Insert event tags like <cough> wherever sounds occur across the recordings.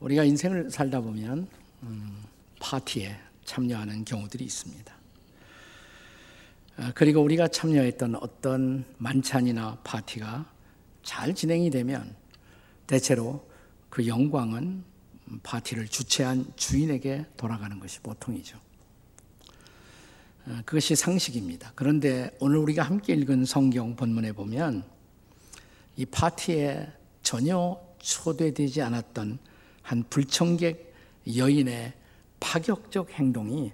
우리가 인생을 살다 보면 음, 파티에 참여하는 경우들이 있습니다. 아, 그리고 우리가 참여했던 어떤 만찬이나 파티가 잘 진행이 되면 대체로 그 영광은 파티를 주최한 주인에게 돌아가는 것이 보통이죠. 아, 그것이 상식입니다. 그런데 오늘 우리가 함께 읽은 성경 본문에 보면 이 파티에 전혀 초대되지 않았던 한 불청객 여인의 파격적 행동이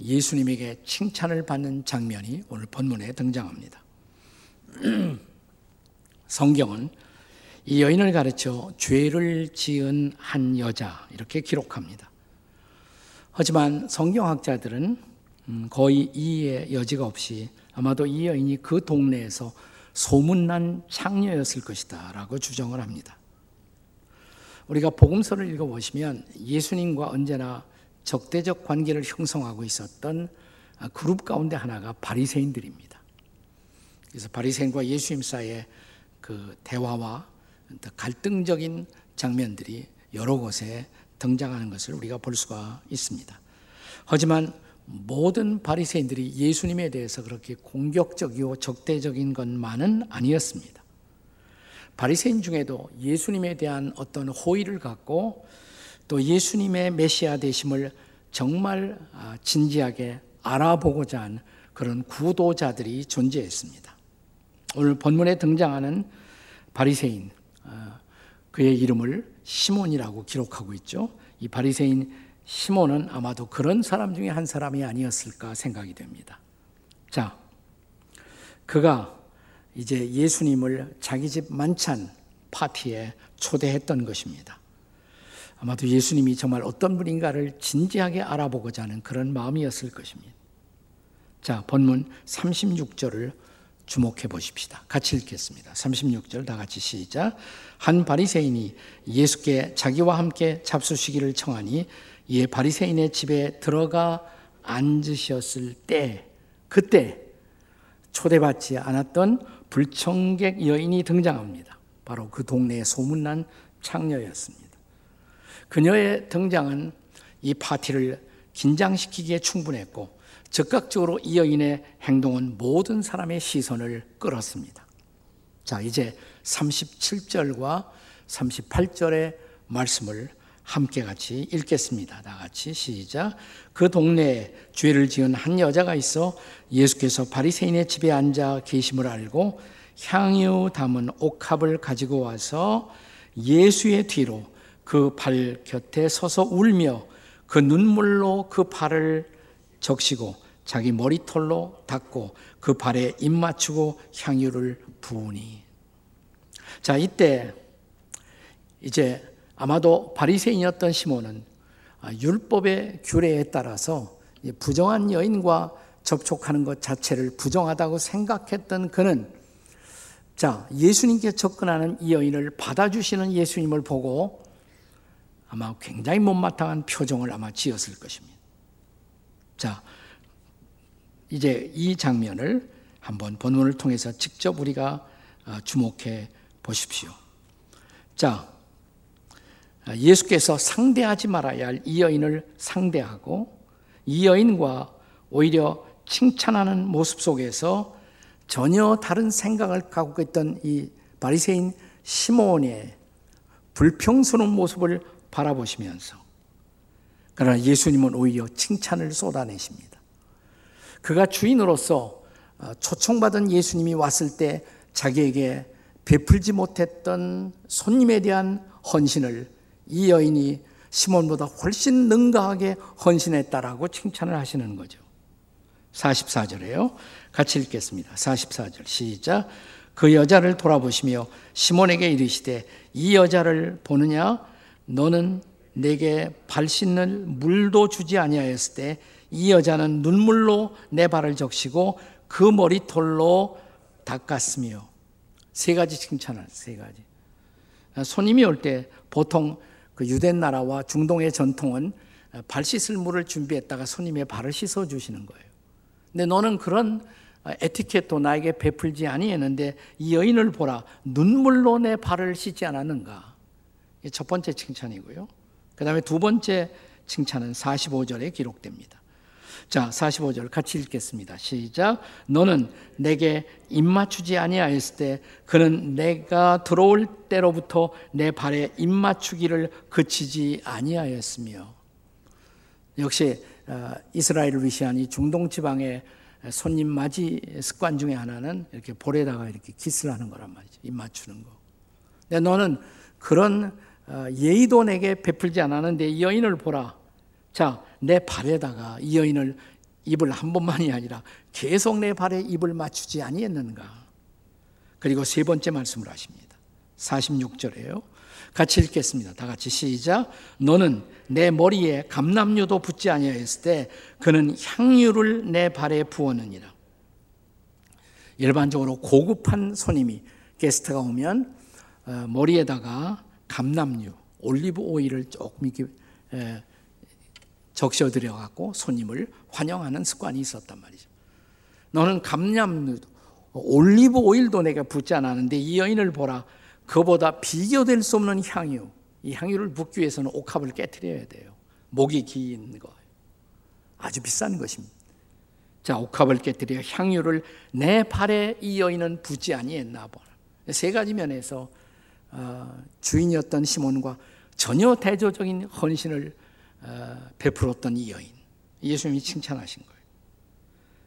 예수님에게 칭찬을 받는 장면이 오늘 본문에 등장합니다. <clears throat> 성경은 이 여인을 가르쳐 죄를 지은 한 여자 이렇게 기록합니다. 하지만 성경학자들은 음, 거의 이해의 여지가 없이 아마도 이 여인이 그 동네에서 소문난 창녀였을 것이다 라고 주장을 합니다. 우리가 복음서를 읽어보시면 예수님과 언제나 적대적 관계를 형성하고 있었던 그룹 가운데 하나가 바리새인들입니다. 그래서 바리새인과 예수님 사이의 그 대화와 갈등적인 장면들이 여러 곳에 등장하는 것을 우리가 볼 수가 있습니다. 하지만 모든 바리새인들이 예수님에 대해서 그렇게 공격적이고 적대적인 것만은 아니었습니다. 바리새인 중에도 예수님에 대한 어떤 호의를 갖고 또 예수님의 메시아 되심을 정말 아, 진지하게 알아보고자 한 그런 구도자들이 존재했습니다. 오늘 본문에 등장하는 바리새인 아, 그의 이름을 시몬이라고 기록하고 있죠. 이 바리새인 시몬은 아마도 그런 사람 중에 한 사람이 아니었을까 생각이 됩니다. 자, 그가 이제 예수님을 자기 집 만찬 파티에 초대했던 것입니다. 아마도 예수님이 정말 어떤 분인가를 진지하게 알아보고자 하는 그런 마음이었을 것입니다. 자, 본문 36절을 주목해 보십시다. 같이 읽겠습니다. 36절 다 같이 시작. 한 바리새인이 예수께 자기와 함께 잡수시기를 청하니 이에 바리새인의 집에 들어가 앉으셨을 때 그때 초대받지 않았던 불청객 여인이 등장합니다. 바로 그 동네에 소문난 창녀였습니다. 그녀의 등장은 이 파티를 긴장시키기에 충분했고 즉각적으로 이 여인의 행동은 모든 사람의 시선을 끌었습니다. 자, 이제 37절과 38절의 말씀을 함께 같이 읽겠습니다. 다 같이 시작. 그 동네에 죄를 지은 한 여자가 있어 예수께서 바리새인의 집에 앉아 계심을 알고 향유 담은 옥합을 가지고 와서 예수의 뒤로 그 발 곁에 서서 울며 그 눈물로 그 발을 적시고 자기 머리털로 닦고 그 발에 입 맞추고 향유를 부으니 자 이때 이제 아마도 바리새인이었던 시몬은 아, 율법의 규례에 따라서 부정한 여인과 접촉하는 것 자체를 부정하다고 생각했던 그는 자, 예수님께 접근하는 이 여인을 받아주시는 예수님을 보고 아마 굉장히 못마땅한 표정을 아마 지었을 것입니다. 자, 이제 이 장면을 한번 본문을 통해서 직접 우리가 아, 주목해 보십시오. 자, 아, 예수께서 상대하지 말아야 할 이 여인을 상대하고 이 여인과 오히려 칭찬하는 모습 속에서 전혀 다른 생각을 갖고 있던 이 바리새인 시몬의 불평스러운 모습을 바라보시면서 그러나 예수님은 오히려 칭찬을 쏟아내십니다. 그가 주인으로서 어, 초청받은 예수님이 왔을 때 자기에게 베풀지 못했던 손님에 대한 헌신을 이 여인이 시몬보다 훨씬 능가하게 헌신했다라고 칭찬을 하시는 거죠. 44절에요. 같이 읽겠습니다. 44절 시작. 그 여자를 돌아보시며 시몬에게 이르시되 이 여자를 보느냐 너는 내게 발 씻는 물도 주지 아니하였을 때 이 여자는 눈물로 내 발을 적시고 그 머리털로 닦았으며 세 가지 칭찬을 세 가지. 손님이 올 때 보통 그 유대 나라와 중동의 전통은 발 씻을 물을 준비했다가 손님의 발을 씻어 주시는 거예요. 근데 너는 그런 에티켓도 나에게 베풀지 아니했는데 이 여인을 보라 눈물로 내 발을 씻지 않았는가? 첫 번째 칭찬이고요. 그 다음에 두 번째 칭찬은 45절에 기록됩니다. 자, 45절 같이 읽겠습니다. 시작. 너는 내게 입맞추지 아니하였을 때 그는 내가 들어올 때로부터 내 발에 입맞추기를 그치지 아니하였으며 역시 어, 이스라엘을 위시한 이 중동 지방의 손님 맞이 습관 중에 하나는 이렇게 볼에다가 이렇게 키스를 하는 거란 말이죠. 입 맞추는 거. 근데 너는 그런 어, 예의도 내게 베풀지 않았는데 이 여인을 보라. 자, 내 발에다가 이 여인을 입을 한 번만이 아니라 계속 내 발에 입을 맞추지 아니했는가. 그리고 세 번째 말씀을 하십니다. 46절에요. 같이 읽겠습니다. 다 같이 시작. 너는 내 머리에 감남류도 붙지 아니하였을 때 그는 향유를 내 발에 부었느니라. 일반적으로 고급한 손님이 게스트가 오면 어, 머리에다가 감남류, 올리브 오일을 조금 이렇게 적셔드려 갖고 손님을 환영하는 습관이 있었단 말이죠. 너는 감남류도 올리브 오일도 내가 붓지 않았는데 이 여인을 보라 그보다 비교될 수 없는 향유. 이 향유를 붓기 위해서는 옥합을 깨뜨려야 돼요. 목이 긴 거. 아주 비싼 것입니다. 자, 옥합을 깨뜨려 향유를 내 발에 이 여인은 붓지 아니했나 보라. 세 가지 면에서 어, 주인이었던 시몬과 전혀 대조적인 헌신을 어, 베풀었던 이 여인. 예수님이 칭찬하신 거예요.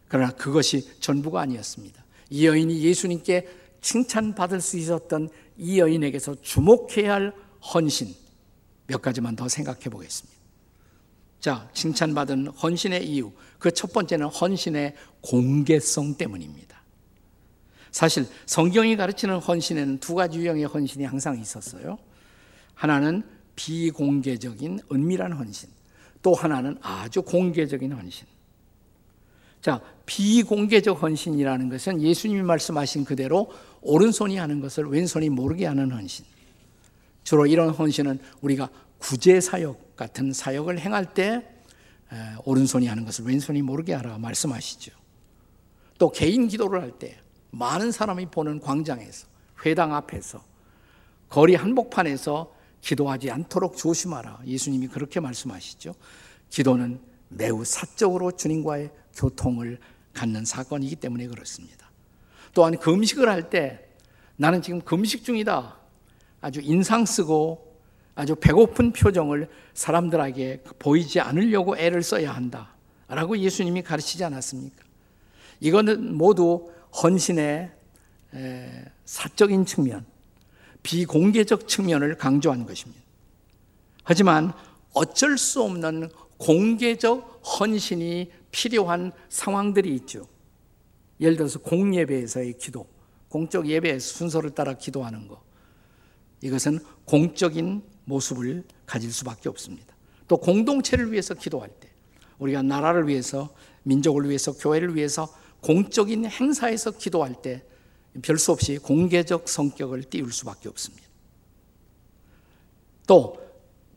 그러나 그것이 전부가 아니었습니다. 이 여인이 예수님께 칭찬받을 수 있었던 이 여인에게서 주목해야 할 헌신 몇 가지만 더 생각해 보겠습니다. 자, 칭찬받은 헌신의 이유. 그 첫 번째는 헌신의 공개성 때문입니다. 사실 성경이 가르치는 헌신에는 두 가지 유형의 헌신이 항상 있었어요. 하나는 비공개적인 은밀한 헌신. 또 하나는 아주 공개적인 헌신. 자, 비공개적 헌신이라는 것은 예수님이 말씀하신 그대로 오른손이 하는 것을 왼손이 모르게 하는 헌신. 주로 이런 헌신은 우리가 구제 사역 같은 사역을 행할 때 오른손이 하는 것을 왼손이 모르게 하라 말씀하시죠. 또 개인 기도를 할 때 많은 사람이 보는 광장에서 회당 앞에서 거리 한복판에서 기도하지 않도록 조심하라. 예수님이 그렇게 말씀하시죠. 기도는 매우 사적으로 주님과의 교통을 갖는 사건이기 때문에 그렇습니다. 또한 금식을 할 때 나는 지금 금식 중이다. 아주 인상 쓰고 아주 배고픈 표정을 사람들에게 보이지 않으려고 애를 써야 한다. 라고 예수님이 가르치지 않았습니까? 이거는 모두 헌신의 사적인 측면, 비공개적 측면을 강조한 것입니다. 하지만 어쩔 수 없는 공개적 헌신이 필요한 상황들이 있죠. 예를 들어서 공예배에서의 기도, 공적 예배 순서를 따라 기도하는 것. 이것은 공적인 모습을 가질 수밖에 없습니다. 또 공동체를 위해서 기도할 때, 우리가 나라를 위해서, 민족을 위해서, 교회를 위해서 공적인 행사에서 기도할 때 별수 없이 공개적 성격을 띄울 수밖에 없습니다. 또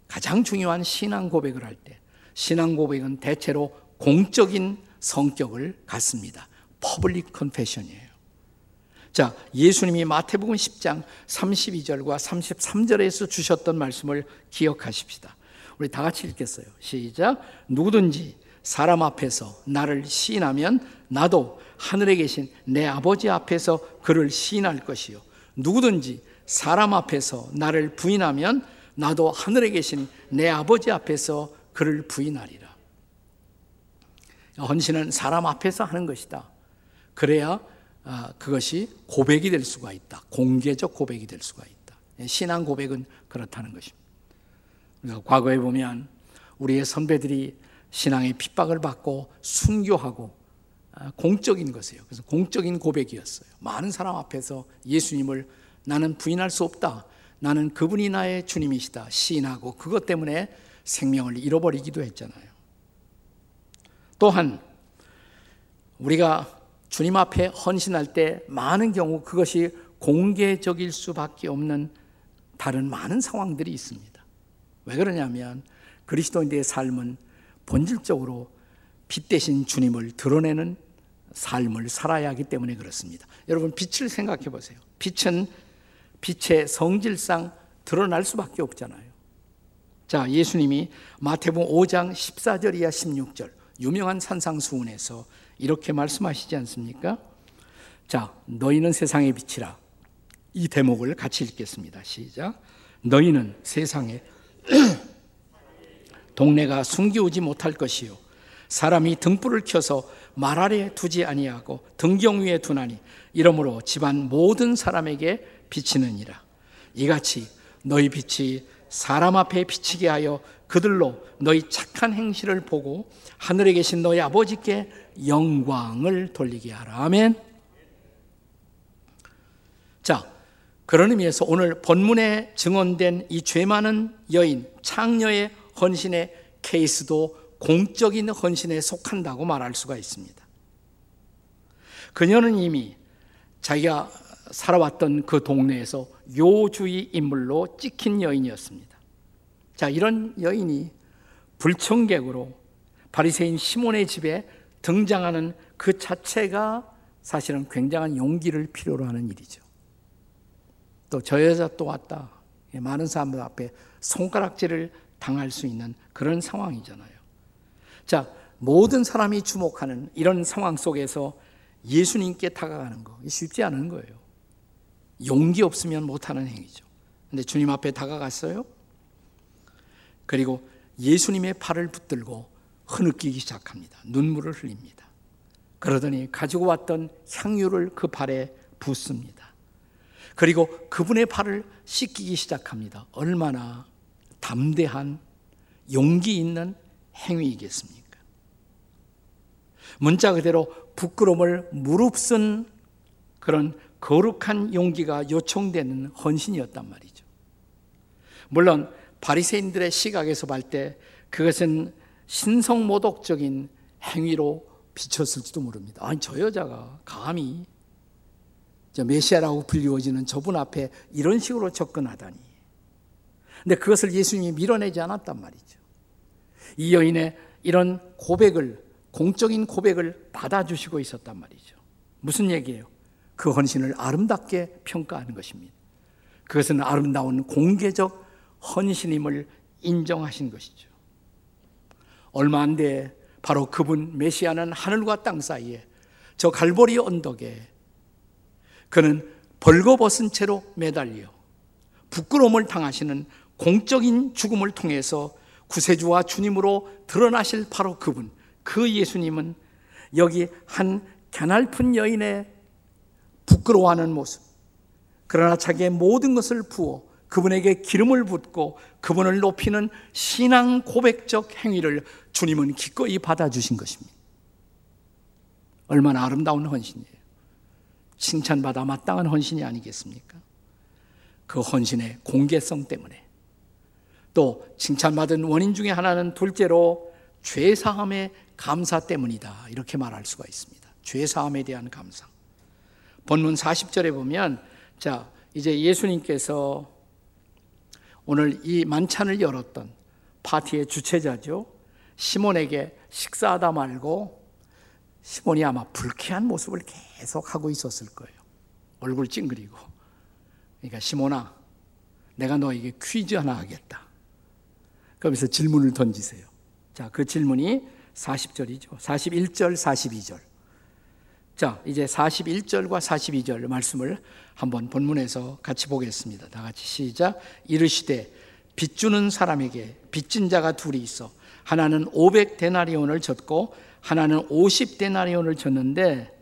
가장 중요한 신앙 고백을 할 때, 신앙 고백은 대체로 공적인 성격을 갖습니다. public confession이에요. 자, 예수님이 마태복음 10장 32절과 33절에서 주셨던 말씀을 기억하십시다. 우리 다 같이 읽겠어요. 시작. 누구든지 사람 앞에서 나를 시인하면 나도 하늘에 계신 내 아버지 앞에서 그를 시인할 것이요. 누구든지 사람 앞에서 나를 부인하면 나도 하늘에 계신 내 아버지 앞에서 그를 부인하리라. 헌신은 사람 앞에서 하는 것이다. 그래야 아, 그것이 고백이 될 수가 있다. 공개적 고백이 될 수가 있다. 예, 신앙 고백은 그렇다는 것입니다. 과거에 보면 우리의 선배들이 신앙의 핍박을 받고 순교하고 아, 공적인 것이에요. 그래서 공적인 고백이었어요. 많은 사람 앞에서 예수님을 나는 부인할 수 없다. 나는 그분이 나의 주님이시다. 시인하고 그것 때문에 생명을 잃어버리기도 했잖아요. 또한 우리가 주님 앞에 헌신할 때 많은 경우 그것이 공개적일 수밖에 없는 다른 많은 상황들이 있습니다. 왜 그러냐면 그리스도인들의 삶은 본질적으로 빛 대신 주님을 드러내는 삶을 살아야 하기 때문에 그렇습니다. 여러분 빛을 생각해 보세요. 빛은 빛의 성질상 드러날 수밖에 없잖아요. 자, 예수님이 마태복음 5장 14절 이하 16절 유명한 산상수훈에서 이렇게 말씀하시지 않습니까? 자, 너희는 세상의 빛이라. 이 대목을 같이 읽겠습니다. 시작. 너희는 세상에 <clears throat> 동네가 숨기우지 못할 것이요 사람이 등불을 켜서 말 아래 두지 아니하고 등경 위에 두나니 이러므로 집안 모든 사람에게 비치느니라. 이같이 너희 빛이 사람 앞에 비치게 하여 그들로 너희 착한 행실을 보고 하늘에 계신 너희 아버지께 영광을 돌리게 하라. 아멘. 자 그런 의미에서 오늘 본문에 증언된 이 죄 많은 여인 창녀의 헌신의 케이스도 공적인 헌신에 속한다고 말할 수가 있습니다. 그녀는 이미 자기가 살아왔던 그 동네에서 요주의 인물로 찍힌 여인이었습니다. 자, 이런 여인이 불청객으로 바리새인 시몬의 집에 등장하는 그 자체가 사실은 굉장한 용기를 필요로 하는 일이죠. 또 저 여자 또 왔다. 많은 사람들 앞에 손가락질을 당할 수 있는 그런 상황이잖아요. 자, 모든 사람이 주목하는 이런 상황 속에서 예수님께 다가가는 거 쉽지 않은 거예요. 용기 없으면 못하는 행위죠. 근데 주님 앞에 다가갔어요. 그리고 예수님의 팔을 붙들고 흐느끼기 시작합니다. 눈물을 흘립니다. 그러더니 가지고 왔던 향유를 그 발에 붓습니다. 그리고 그분의 발을 씻기기 시작합니다. 얼마나 담대한 용기 있는 행위이겠습니까? 문자 그대로 부끄러움을 무릅쓴 그런 거룩한 용기가 요청되는 헌신이었단 말이죠. 물론 바리새인들의 시각에서 볼 때 그것은 신성모독적인 행위로 비쳤을지도 모릅니다. 아니 저 여자가 감히 저 메시아라고 불리워지는 저분 앞에 이런 식으로 접근하다니. 근데 그것을 예수님이 밀어내지 않았단 말이죠. 이 여인의 이런 고백을 공적인 고백을 받아주시고 있었단 말이죠. 무슨 얘기예요? 그 헌신을 아름답게 평가하는 것입니다. 그것은 아름다운 공개적 헌신임을 인정하신 것이죠. 얼마 안 돼 바로 그분 메시아는 하늘과 땅 사이에 저 갈보리 언덕에 그는 벌거벗은 채로 매달려 부끄러움을 당하시는 공적인 죽음을 통해서 구세주와 주님으로 드러나실 바로 그분, 그 예수님은 여기 한 가날픈 여인의 부끄러워하는 모습, 그러나 자기의 모든 것을 부어 그분에게 기름을 붓고 그분을 높이는 신앙 고백적 행위를 주님은 기꺼이 받아주신 것입니다. 얼마나 아름다운 헌신이에요. 칭찬받아 마땅한 헌신이 아니겠습니까? 그 헌신의 공개성 때문에 또 칭찬받은 원인 중에 하나는 둘째로 죄사함의 감사 때문이다. 이렇게 말할 수가 있습니다. 죄사함에 대한 감사. 본문 40절에 보면 자, 이제 예수님께서 오늘 이 만찬을 열었던 파티의 주최자죠. 시몬에게 식사하다 말고 시몬이 아마 불쾌한 모습을 계속 하고 있었을 거예요. 얼굴 찡그리고. 그러니까 시몬아, 내가 너에게 퀴즈 하나 하겠다. 그러면서 질문을 던지세요. 자, 그 질문이 40절이죠. 41절, 42절. 자, 이제 41절과 42절 말씀을 한번 본문에서 같이 보겠습니다. 다 같이 시작. 이르시되 빚주는 사람에게 빚진 자가 둘이 있어 하나는 500데나리온을 졌고 하나는 50데나리온을 졌는데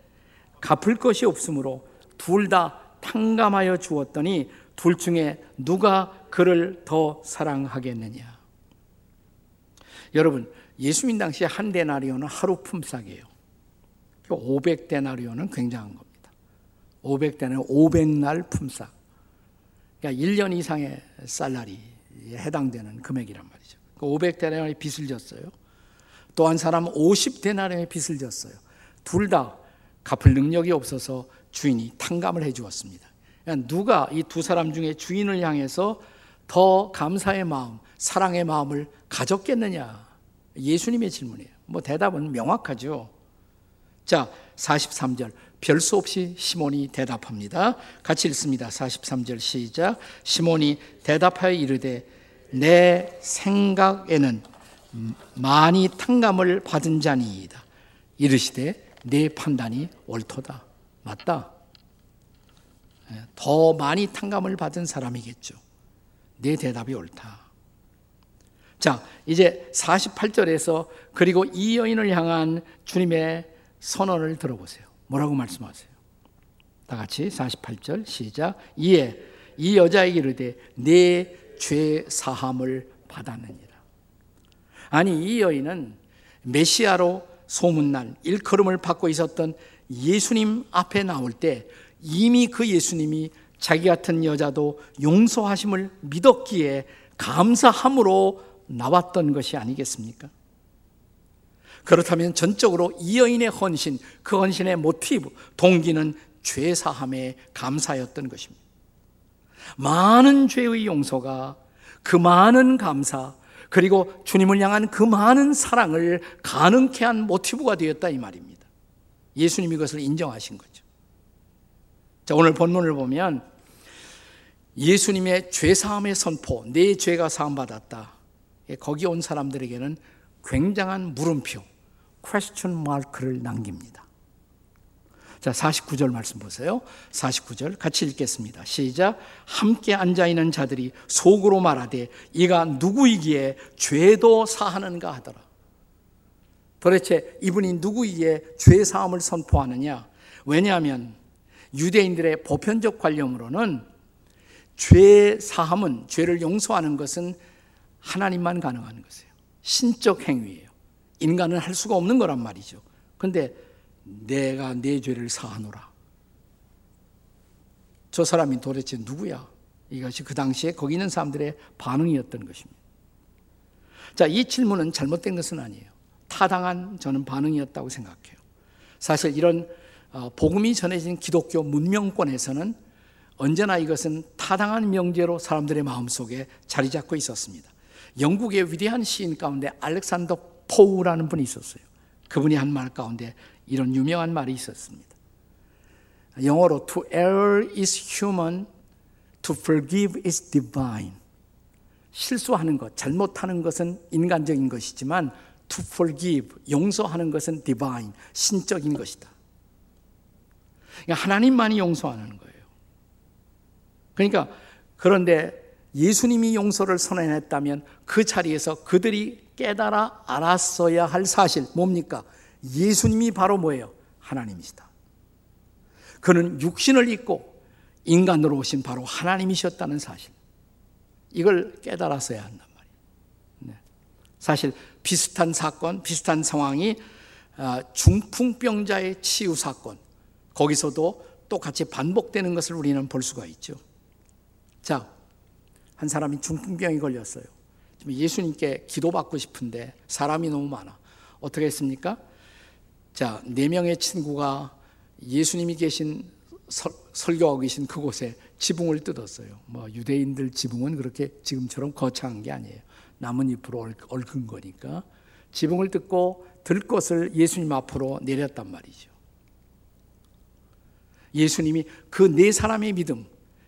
갚을 것이 없으므로 둘 다 탕감하여 주었더니 둘 중에 누가 그를 더 사랑하겠느냐? 여러분, 예수님 당시에 한 데나리온은 하루 품삯이에요. 500데나리온은 굉장한 겁니다. 500데나리온 500날 품삯. 그러니까 1년 이상의 살라리에 해당되는 금액이란 말이죠. 500데나리온의 그 빚을 졌어요. 또 한 사람은 50데나리온의 빚을 졌어요. 둘 다 갚을 능력이 없어서 주인이 탕감을 해 주었습니다. 그러니까 누가 이 두 사람 중에 주인을 향해서 더 감사의 마음, 사랑의 마음을 가졌겠느냐? 예수님의 질문이에요. 뭐 대답은 명확하죠. 자, 43절. 별수 없이 시몬이 대답합니다. 같이 읽습니다. 43절 시작. 시몬이 대답하여 이르되 내 생각에는 많이 탕감을 받은 자니이다. 이르시되 내 판단이 옳도다. 맞다. 예, 더 많이 탕감을 받은 사람이겠죠. 내 대답이 옳다. 자, 이제 48절에서 그리고 이 여인을 향한 주님의 선언을 들어보세요. 뭐라고 말씀하세요? 다 같이 48절 시작. 이에 이 여자에게 이르되 내 죄 사함을 받았느니라. 아니 이 여인은 메시아로 소문난 일컬음을 받고 있었던 예수님 앞에 나올 때 이미 그 예수님이 자기 같은 여자도 용서하심을 믿었기에 감사함으로 나왔던 것이 아니겠습니까? 그렇다면 전적으로 이 여인의 헌신, 그 헌신의 모티브, 동기는 죄사함에 감사였던 것입니다. 많은 죄의 용서가 그 많은 감사, 그리고 주님을 향한 그 많은 사랑을 가능케 한 모티브가 되었다 이 말입니다. 예수님이 그것을 인정하신 거죠. 자, 오늘 본문을 보면 예수님의 죄사함의 선포, 내 죄가 사함받았다. 예, 거기 온 사람들에게는 굉장한 물음표, question mark를 남깁니다. 자, 49절 말씀 보세요. 49절 같이 읽겠습니다. 시작. 함께 앉아 있는 자들이 속으로 말하되 이가 누구이기에 죄도 사하는가 하더라. 도대체 이분이 누구이기에 죄 사함을 선포하느냐? 왜냐하면 유대인들의 보편적 관념으로는 죄 사함은 죄를 용서하는 것은 하나님만 가능한 것이에요. 신적 행위예요. 인간은 할 수가 없는 거란 말이죠. 근데 내가 내 죄를 사하노라. 저 사람이 도대체 누구야? 이것이 그 당시에 거기 있는 사람들의 반응이었던 것입니다. 자, 이 질문은 잘못된 것은 아니에요. 타당한 저는 반응이었다고 생각해요. 사실 이런 어, 복음이 전해진 기독교 문명권에서는 언제나 이것은 타당한 명제로 사람들의 마음속에 자리 잡고 있었습니다. 영국의 위대한 시인 가운데 알렉산더 포우라는 분이 있었어요. 그분이 한 말 가운데 이런 유명한 말이 있었습니다. 영어로 to err is human, to forgive is divine. 실수하는 것, 잘못하는 것은 인간적인 것이지만 to forgive, 용서하는 것은 divine, 신적인 것이다. 그러니까 하나님만이 용서하는 거예요. 그러니까 그런데 예수님이 용서를 선언했다면 그 자리에서 그들이 깨달아 알았어야 할 사실 뭡니까? 예수님이 바로 뭐예요? 하나님이시다. 그는 육신을 입고 인간으로 오신 바로 하나님이셨다는 사실. 이걸 깨달았어야 한단 말이에요. 네. 사실 비슷한 사건, 비슷한 상황이 아, 중풍병자의 치유 사건, 거기서도 똑같이 반복되는 것을 우리는 볼 수가 있죠. 자, 한 사람이 중풍병이 걸렸어요. 예수님께 기도받고 싶은데 사람이 너무 많아. 어떻게 했습니까? 자, 네 명의 친구가 예수님이 계신 설, 설교하고 계신 그곳에 지붕을 뜯었어요. 뭐 유대인들 지붕은 그렇게 지금처럼 거창한 게 아니에요. 나뭇잎으로 얽은 거니까 지붕을 뜯고 들 것을 예수님 앞으로 내렸단 말이죠. 예수님이 그 네 사람의 믿음,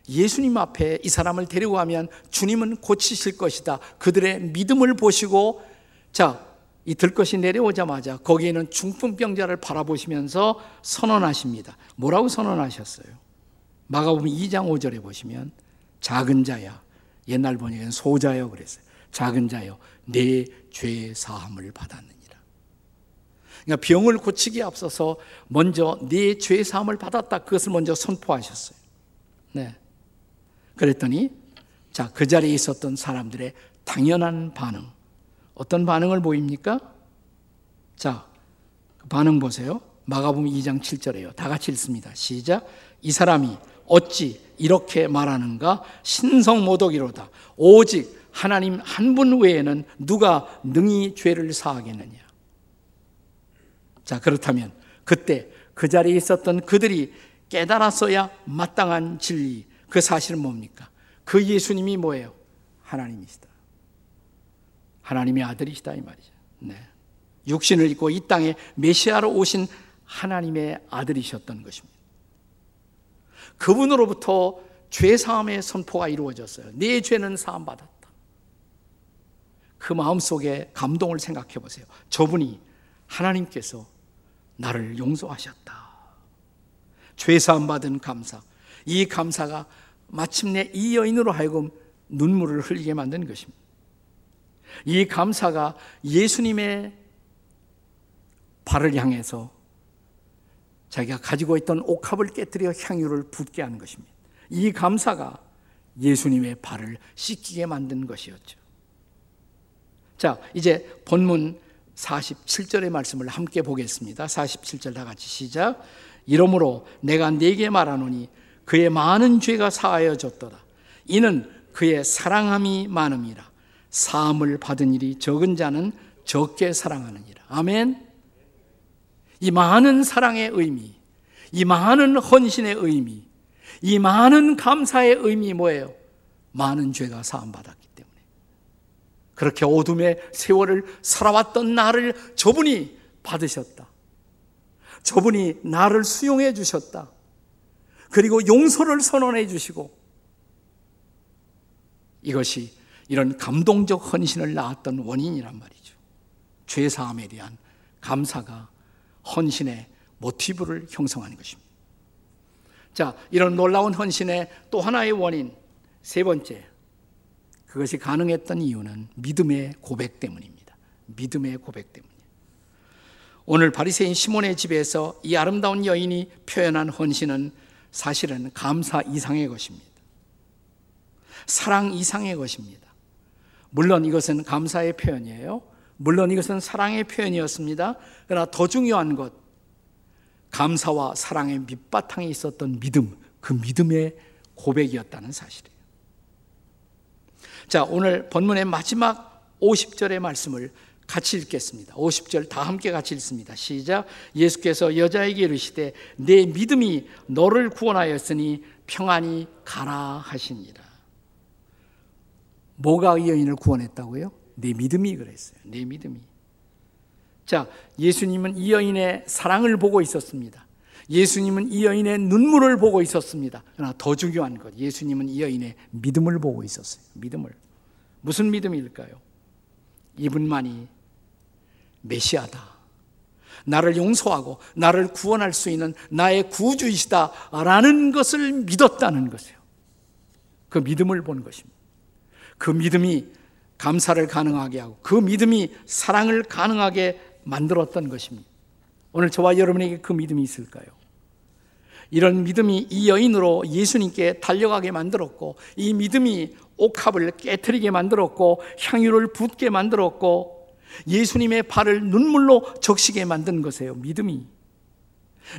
예수님 앞에 이 사람을 데려가면 주님은 고치실 것이다. 그들의 믿음을 보시고 자, 이 들것이 내려오자마자 거기에는 중풍병자를 바라보시면서 선언하십니다. 뭐라고 선언하셨어요? 마가복음 2장 5절에 보시면 작은 자야 옛날 번역엔 소자여 그랬어요. 작은 자여 내 죄 사함을 받았느니라. 그러니까 병을 고치기에 앞서서 먼저 내죄 사함을 받았다 그것을 먼저 선포하셨어요. 네. 그랬더니 자, 그 자리에 있었던 사람들의 당연한 반응. 어떤 반응을 보입니까? 자, 그 반응 보세요. 마가복음 2장 7절에요. 다 같이 읽습니다. 시작. 이 사람이 어찌 이렇게 말하는가? 신성 모독이로다. 오직 하나님 한 분 외에는 누가 능히 죄를 사하겠느냐? 자, 그렇다면 그때 그 자리에 있었던 그들이 깨달았어야 마땅한 진리, 그 사실은 뭡니까? 그 예수님이 뭐예요? 하나님이시다. 하나님의 아들이시다 이 말이죠. 네. 육신을 입고 이 땅에 메시아로 오신 하나님의 아들이셨던 것입니다. 그분으로부터 죄 사함의 선포가 이루어졌어요. 네 죄는 사함 받았다. 그 마음 속에 감동을 생각해 보세요. 저분이 하나님께서 나를 용서하셨다. 죄사함 받은 감사. 이 감사가 마침내 이 여인으로 하여금 눈물을 흘리게 만든 것입니다. 이 감사가 예수님의 발을 향해서 자기가 가지고 있던 옥합을 깨뜨려 향유를 붓게 하는 것입니다. 이 감사가 예수님의 발을 씻기게 만든 것이었죠. 자, 이제 본문 47절의 말씀을 함께 보겠습니다. 47절 다 같이 시작. 이러므로 내가 네게 말하노니 그의 많은 죄가 사하여졌더라. 이는 그의 사랑함이 많음이라. 사함을 받은 일이 적은 자는 적게 사랑하느니라. 아멘. 이 많은 사랑의 의미, 이 많은 헌신의 의미, 이 많은 감사의 의미 뭐예요? 많은 죄가 사함 받았기 때문에. 그렇게 어둠의 세월을 살아왔던 나를 저분이 받으셨다. 저분이 나를 수용해 주셨다. 그리고 용서를 선언해 주시고 이것이 이런 감동적 헌신을 낳았던 원인이란 말이죠. 죄사함에 대한 감사가 헌신의 모티브를 형성하는 것입니다. 자, 이런 놀라운 헌신의 또 하나의 원인, 세 번째. 그것이 가능했던 이유는 믿음의 고백 때문입니다. 믿음의 고백 때문이에요. 오늘 바리새인 시몬의 집에서 이 아름다운 여인이 표현한 헌신은 사실은 감사 이상의 것입니다. 사랑 이상의 것입니다. 물론 이것은 감사의 표현이에요. 물론 이것은 사랑의 표현이었습니다. 그러나 더 중요한 것, 감사와 사랑의 밑바탕에 있었던 믿음, 그 믿음의 고백이었다는 사실이에요. 자, 오늘 본문의 마지막 50절의 말씀을 같이 읽겠습니다. 50절 다 함께 같이 읽습니다. 시작. 예수께서 여자에게 이르시되 내 믿음이 너를 구원하였으니 평안히 가라 하시니라. 뭐가 이 여인을 구원했다고요? 내 믿음이 그랬어요. 내 믿음이. 자, 예수님은 이 여인의 사랑을 보고 있었습니다. 예수님은 이 여인의 눈물을 보고 있었습니다. 그러나 더 중요한 것, 예수님은 이 여인의 믿음을 보고 있었어요. 믿음을. 무슨 믿음일까요? 이분만이 메시아다. 나를 용서하고 나를 구원할 수 있는 나의 구주이시다라는 것을 믿었다는 것이에요. 그 믿음을 본 것입니다. 그 믿음이 감사를 가능하게 하고 그 믿음이 사랑을 가능하게 만들었던 것입니다. 오늘 저와 여러분에게 그 믿음이 있을까요? 이런 믿음이 이 여인으로 예수님께 달려가게 만들었고 이 믿음이 옥합을 깨뜨리게 만들었고 향유를 붓게 만들었고 예수님의 발을 눈물로 적시게 만든 것이에요. 믿음이.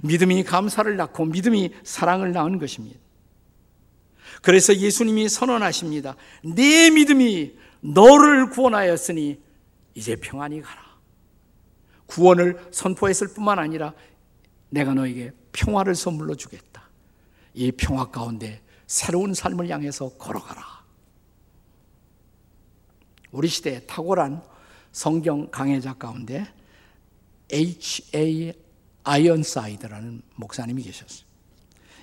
믿음이 감사를 낳고 믿음이 사랑을 낳은 것입니다. 그래서 예수님이 선언하십니다. 내 믿음이 너를 구원하였으니 이제 평안히 가라. 구원을 선포했을 뿐만 아니라 내가 너에게 평화를 선물로 주겠다. 이 평화 가운데 새로운 삶을 향해서 걸어가라. 우리 시대에 탁월한 성경 강해자 가운데 H.A. 아이언사이드라는 목사님이 계셨어요.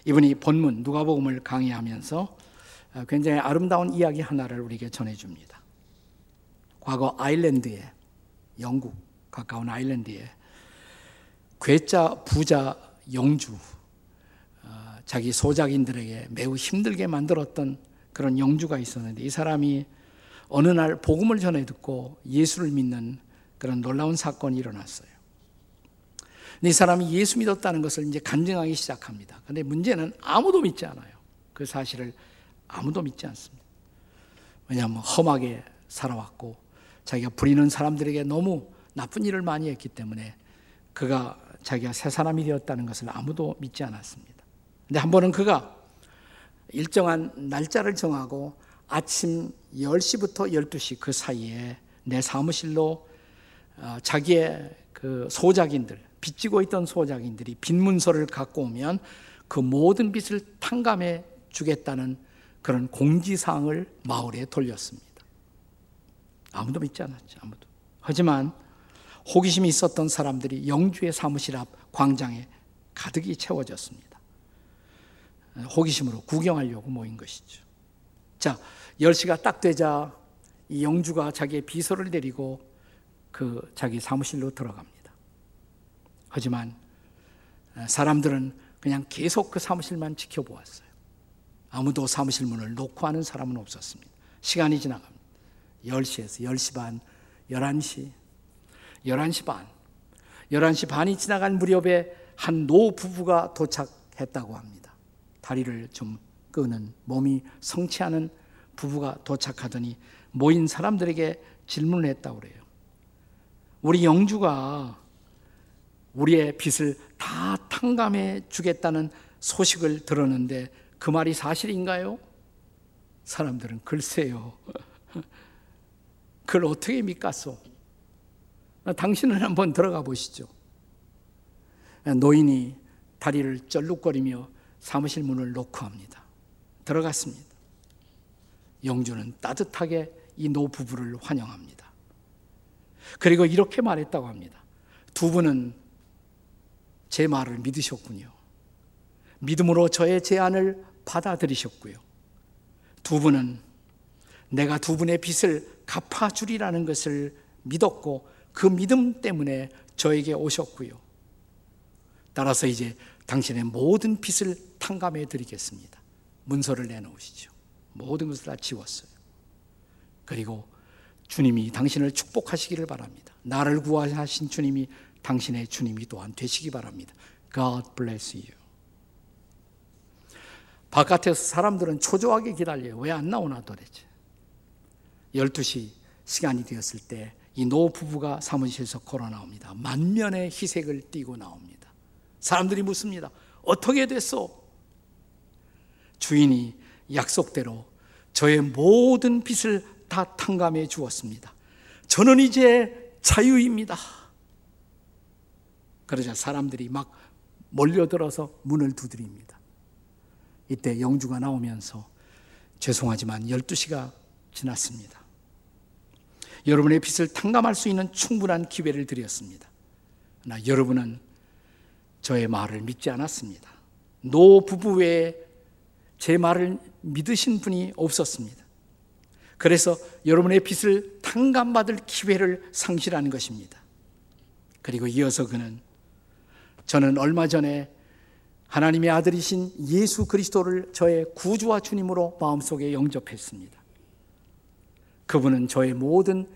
이분이 본문 누가복음을 강의하면서 굉장히 아름다운 이야기 하나를 우리에게 전해줍니다. 과거 아일랜드에 영국 가까운 아일랜드에 괴짜 부자 영주 어, 자기 소작인들에게 매우 힘들게 만들었던 그런 영주가 있었는데 이 사람이 어느 날 복음을 전해 듣고 예수를 믿는 그런 놀라운 사건이 일어났어요. 이 사람이 예수 믿었다는 것을 이제 간증하기 시작합니다. 근데 문제는 아무도 믿지 않아요. 그 사실을 아무도 믿지 않습니다. 왜냐하면 험하게 살아왔고 자기가 부리는 사람들에게 너무 나쁜 일을 많이 했기 때문에 그가 자기가 새 사람이 되었다는 것을 아무도 믿지 않았습니다. 근데 한 번은 그가 일정한 날짜를 정하고 아침 10시부터 12시 그 사이에 내 사무실로 어, 자기의 그 소작인들, 빚지고 있던 소작인들이 빈 문서를 갖고 오면 그 모든 빚을 탕감해 주겠다는 그런 공지사항을 마을에 돌렸습니다. 아무도 믿지 않았죠. 아무도. 하지만 호기심이 있었던 사람들이 영주의 사무실 앞 광장에 가득히 채워졌습니다. 호기심으로 구경하려고 모인 것이죠. 자, 10시가 딱 되자 이 영주가 자기의 비서를 데리고 그 자기 사무실로 들어갑니다. 하지만 사람들은 그냥 계속 그 사무실만 지켜보았어요. 아무도 사무실 문을 놓고 하는 사람은 없었습니다. 시간이 지나갑니다. 10시에서 10시 반, 11시, 11시 반. 11시 반이 지나간 무렵에 한 노 부부가 도착했다고 합니다. 다리를 좀 끄는 몸이 성취하는 부부가 도착하더니 모인 사람들에게 질문을 했다고 그래요. 우리 영주가 우리의 빚을 다 탕감해 주겠다는 소식을 들었는데 그 말이 사실인가요? 사람들은 글쎄요. <laughs> 그걸 어떻게 믿겠소? 당신은 한번 들어가 보시죠. 노인이 다리를 쩔룩거리며 사무실 문을 놓고 합니다. 들어갔습니다. 영주는 따뜻하게 이 노부부를 환영합니다. 그리고 이렇게 말했다고 합니다. 두 분은 제 말을 믿으셨군요. 믿음으로 저의 제안을 받아들이셨고요. 두 분은 내가 두 분의 빚을 갚아주리라는 것을 믿었고 그 믿음 때문에 저에게 오셨고요. 따라서 이제 당신의 모든 빚을 탕감해 드리겠습니다. 문서를 내놓으시죠. 모든 것을 다 지웠어요. 그리고 주님이 당신을 축복하시기를 바랍니다. 나를 구하신 주님이 당신의 주님이 또한 되시기 바랍니다. God bless you. 바깥에서 사람들은 초조하게 기다려요. 왜 안 나오나 도대체. 12시 시간이 되었을 때 이 노 부부가 사무실에서 걸어 나옵니다. 만면의 희색을 띠고 나옵니다. 사람들이 묻습니다. 어떻게 됐어? 주인이 약속대로 저의 모든 빚을 다 탕감해 주었습니다. 저는 이제 자유입니다. 그러자 사람들이 막 몰려들어서 문을 두드립니다. 이때 영주가 나오면서 죄송하지만 12시가 지났습니다. 여러분의 빚을 탕감할 수 있는 충분한 기회를 드렸습니다. 나 여러분은 저의 말을 믿지 않았습니다. 노 부부 외에 제 말을 믿으신 분이 없었습니다. 그래서 여러분의 빚을 탕감받을 기회를 상실하는 것입니다. 그리고 이어서 그는 저는 얼마 전에 하나님의 아들이신 예수 그리스도를 저의 구주와 주님으로 마음속에 영접했습니다. 그분은 저의 모든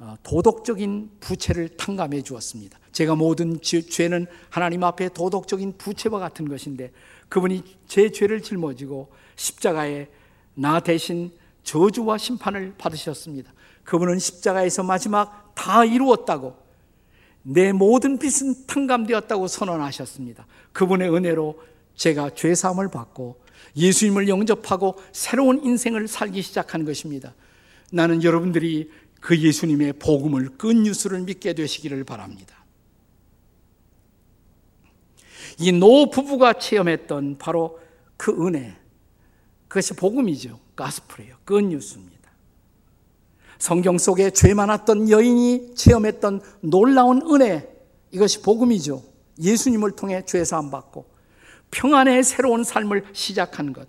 어, 도덕적인 부채를 탕감해 주었습니다. 제가 모든 죄는 하나님 앞에 도덕적인 부채와 같은 것인데 그분이 제 죄를 짊어지고 십자가에 나 대신 저주와 심판을 받으셨습니다. 그분은 십자가에서 마지막 다 이루었다고 내 모든 빚은 탕감되었다고 선언하셨습니다. 그분의 은혜로 제가 죄 사함을 받고 예수님을 영접하고 새로운 인생을 살기 시작한 것입니다. 나는 여러분들이 그 예수님의 복음을 good news를 믿게 되시기를 바랍니다. 이 노 부부가 체험했던 바로 그 은혜, 그것이 복음이죠. gospel예요. good news입니다. 성경 속에 죄 많았던 여인이 체험했던 놀라운 은혜, 이것이 복음이죠. 예수님을 통해 죄 사함 받고 평안의 새로운 삶을 시작한 것.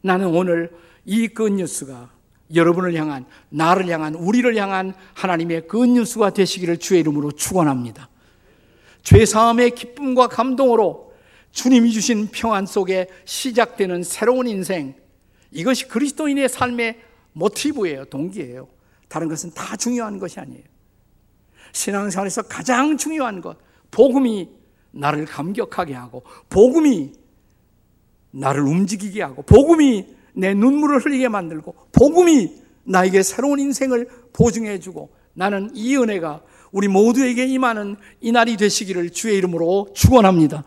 나는 오늘 이 굿뉴스가 여러분을 향한 나를 향한 우리를 향한 하나님의 굿뉴스가 되시기를 주의 이름으로 축원합니다. 죄 사함의 기쁨과 감동으로 주님이 주신 평안 속에 시작되는 새로운 인생 이것이 그리스도인의 삶의 모티브예요. 동기예요. 다른 것은 다 중요한 것이 아니에요. 신앙생활에서 가장 중요한 것 복음이 나를 감격하게 하고 복음이 나를 움직이게 하고 복음이 내 눈물을 흘리게 만들고 복음이 나에게 새로운 인생을 보증해 주고 나는 이 은혜가 우리 모두에게 임하는 이 날이 되시기를 주의 이름으로 축원합니다.